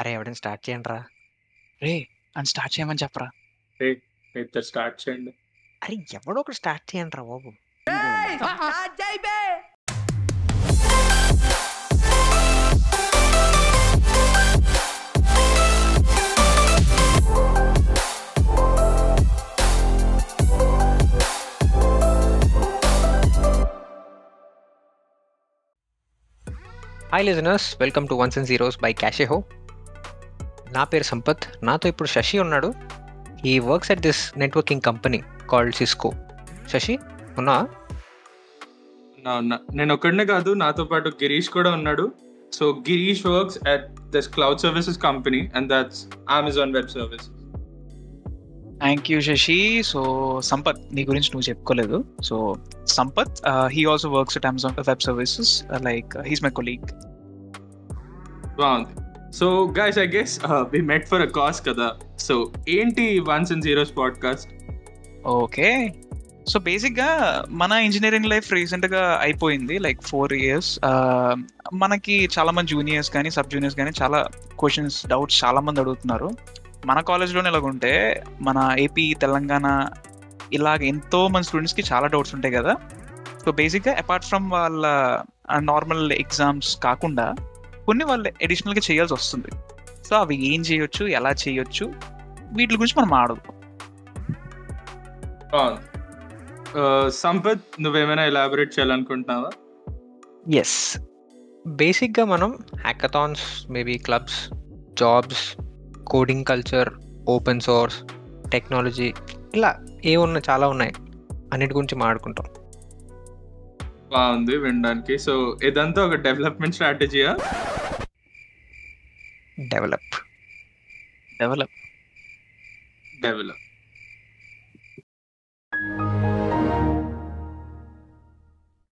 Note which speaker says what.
Speaker 1: అరే ఎవడైనా స్టార్ట్ చేయండి రా
Speaker 2: రే అని స్టార్ట్ చేయమని చెప్పరా
Speaker 3: ఇద్దరు స్టార్ట్ చేయండి
Speaker 1: అరే ఎవడో ఒకటి స్టార్ట్ చేయండి రా బాబు hi listeners welcome to ones and zeros by క్యాషే హో నా పేరు సంపత్ నాతో ఇప్పుడు శశి ఉన్నాడు. He works at this networking company called Cisco Shashi ఉన్నా?
Speaker 3: నా- నా- నేను ఒక్కడనే కాదు నాతో పాటు గిరీష్ కూడా ఉన్నాడు. So Girish works at this cloud services company and that's Amazon Web Service
Speaker 2: thank you Shashi. So Sampath నీ గురించి నువ్వు చెప్పుకోలేదు. So Sampath he also works at Amazon Web Services like he's my colleague
Speaker 3: బాగుంది so guys I guess we met for a cause కదా so ఏంటి ones and zeros podcast
Speaker 2: okay so బేసిక్గా మన engineering life రీసెంట్గా అయిపోయింది like four years మనకి చాలా మంది జూనియర్స్ కానీ సబ్ జూనియర్స్ కానీ చాలా క్వశ్చన్స్ డౌట్స్ చాలా మంది అడుగుతున్నారు. మన కాలేజ్లోనే ఇలాగుంటే మన ఏపీ తెలంగాణ ఇలాగ ఎంతో మంది స్టూడెంట్స్కి చాలా డౌట్స్ ఉంటాయి కదా. సో బేసిక్గా అపార్ట్ ఫ్రమ్ వాళ్ళ uh, నార్మల్ ఎగ్జామ్స్ కాకుండా కొన్ని వాళ్ళు అడిషనల్గా చేయాల్సి వస్తుంది. సో అవి ఏం చేయొచ్చు ఎలా చేయొచ్చు వీటి గురించి మనం ఆడుదాం.
Speaker 3: సంపత్ నువ్వేమైనా ఎలాబొరేట్ చేయాలనుకుంటున్నావా?
Speaker 1: ఎస్ బేసిక్గా మనం hackathons maybe clubs jobs coding culture open source technology ఇలా ఏ ఉన్నాయి చాలా ఉన్నాయి. అన్నిటి గురించి మాట్లాడుకుంటాం
Speaker 3: బాగుంది వినడానికి. సో ఇదంతా ఒక డెవలప్మెంట్ స్ట్రాటజీయా?
Speaker 1: డెవలప్.
Speaker 2: డెవలప్.
Speaker 3: డెవలప్.